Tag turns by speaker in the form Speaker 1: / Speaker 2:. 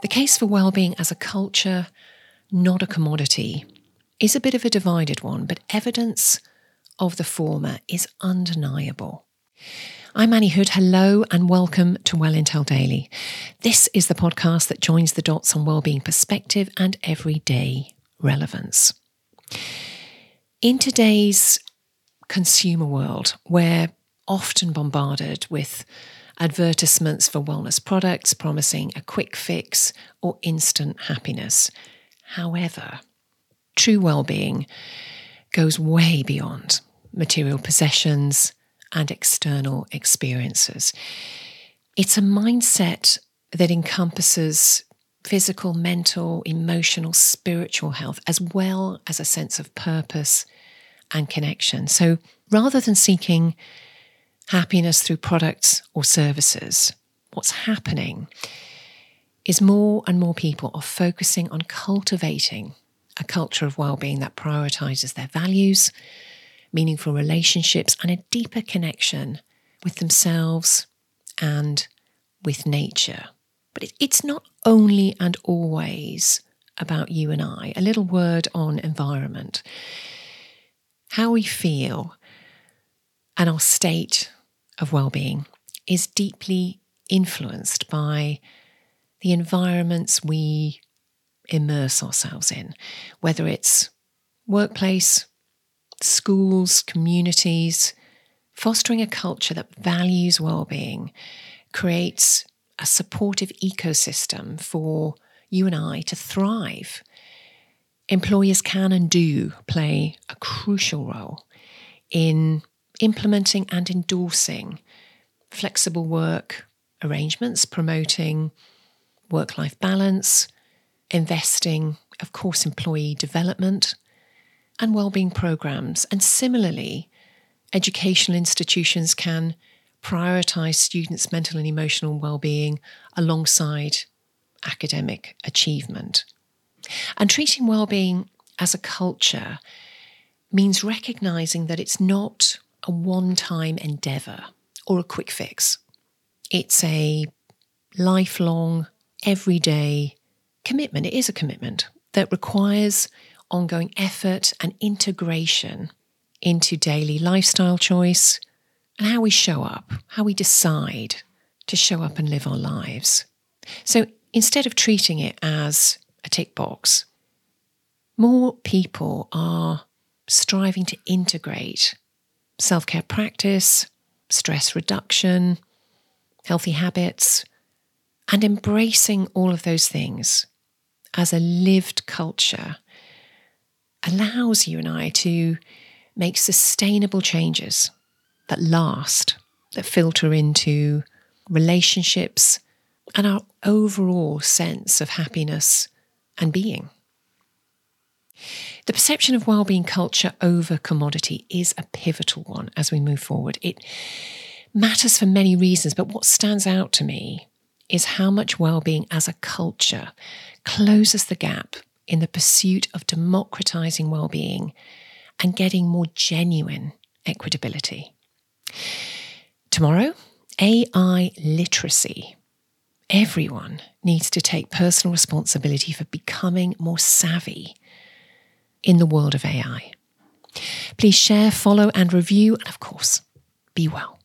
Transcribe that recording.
Speaker 1: The case for well-being as a culture, not a commodity, is a bit of a divided one, but evidence of the former is undeniable. I'm Annie Hood. Hello and welcome to Well Intel Daily. This is the podcast that joins the dots on well-being perspective and everyday relevance. In today's consumer world, we're often bombarded with advertisements for wellness products promising a quick fix or instant happiness. However, true well-being goes way beyond material possessions and external experiences. It's a mindset that encompasses physical, mental, emotional, spiritual health, as well as a sense of purpose and connection. So rather than seeking happiness through products or services, what's happening is more and more people are focusing on cultivating a culture of well-being that prioritizes their values, meaningful relationships, and a deeper connection with themselves and with nature. But it's not only and always about you and I. A little word on environment. How we feel and our state of well-being is deeply influenced by the environments we immerse ourselves in, whether it's workplace, schools, communities, fostering a culture that values well-being creates a supportive ecosystem for you and I to thrive. Employers can and do play a crucial role in implementing and endorsing flexible work arrangements, promoting work life balance, investing, of course, employee development and well-being programs. And similarly, educational institutions can prioritize students' mental and emotional well-being alongside academic achievement. And treating well-being as a culture means recognizing that it's not a one time endeavor or a quick fix. It's a lifelong, everyday commitment. It is a commitment that requires ongoing effort and integration into daily lifestyle choice and how we show up, how we decide to show up and live our lives. So instead of treating it as a tick box, more people are striving to integrate self care practice, stress reduction, healthy habits, and embracing all of those things as a lived culture allows you and I to make sustainable changes that last, that filter into relationships and our overall sense of happiness and being. The perception of well-being culture over commodity is a pivotal one as we move forward. It matters for many reasons, but what stands out to me is how much well-being as a culture closes the gap in the pursuit of democratizing well-being and getting more genuine equitability. Tomorrow, AI literacy. Everyone needs to take personal responsibility for becoming more savvy in the world of AI. Please share, follow, and review, and of course, be well.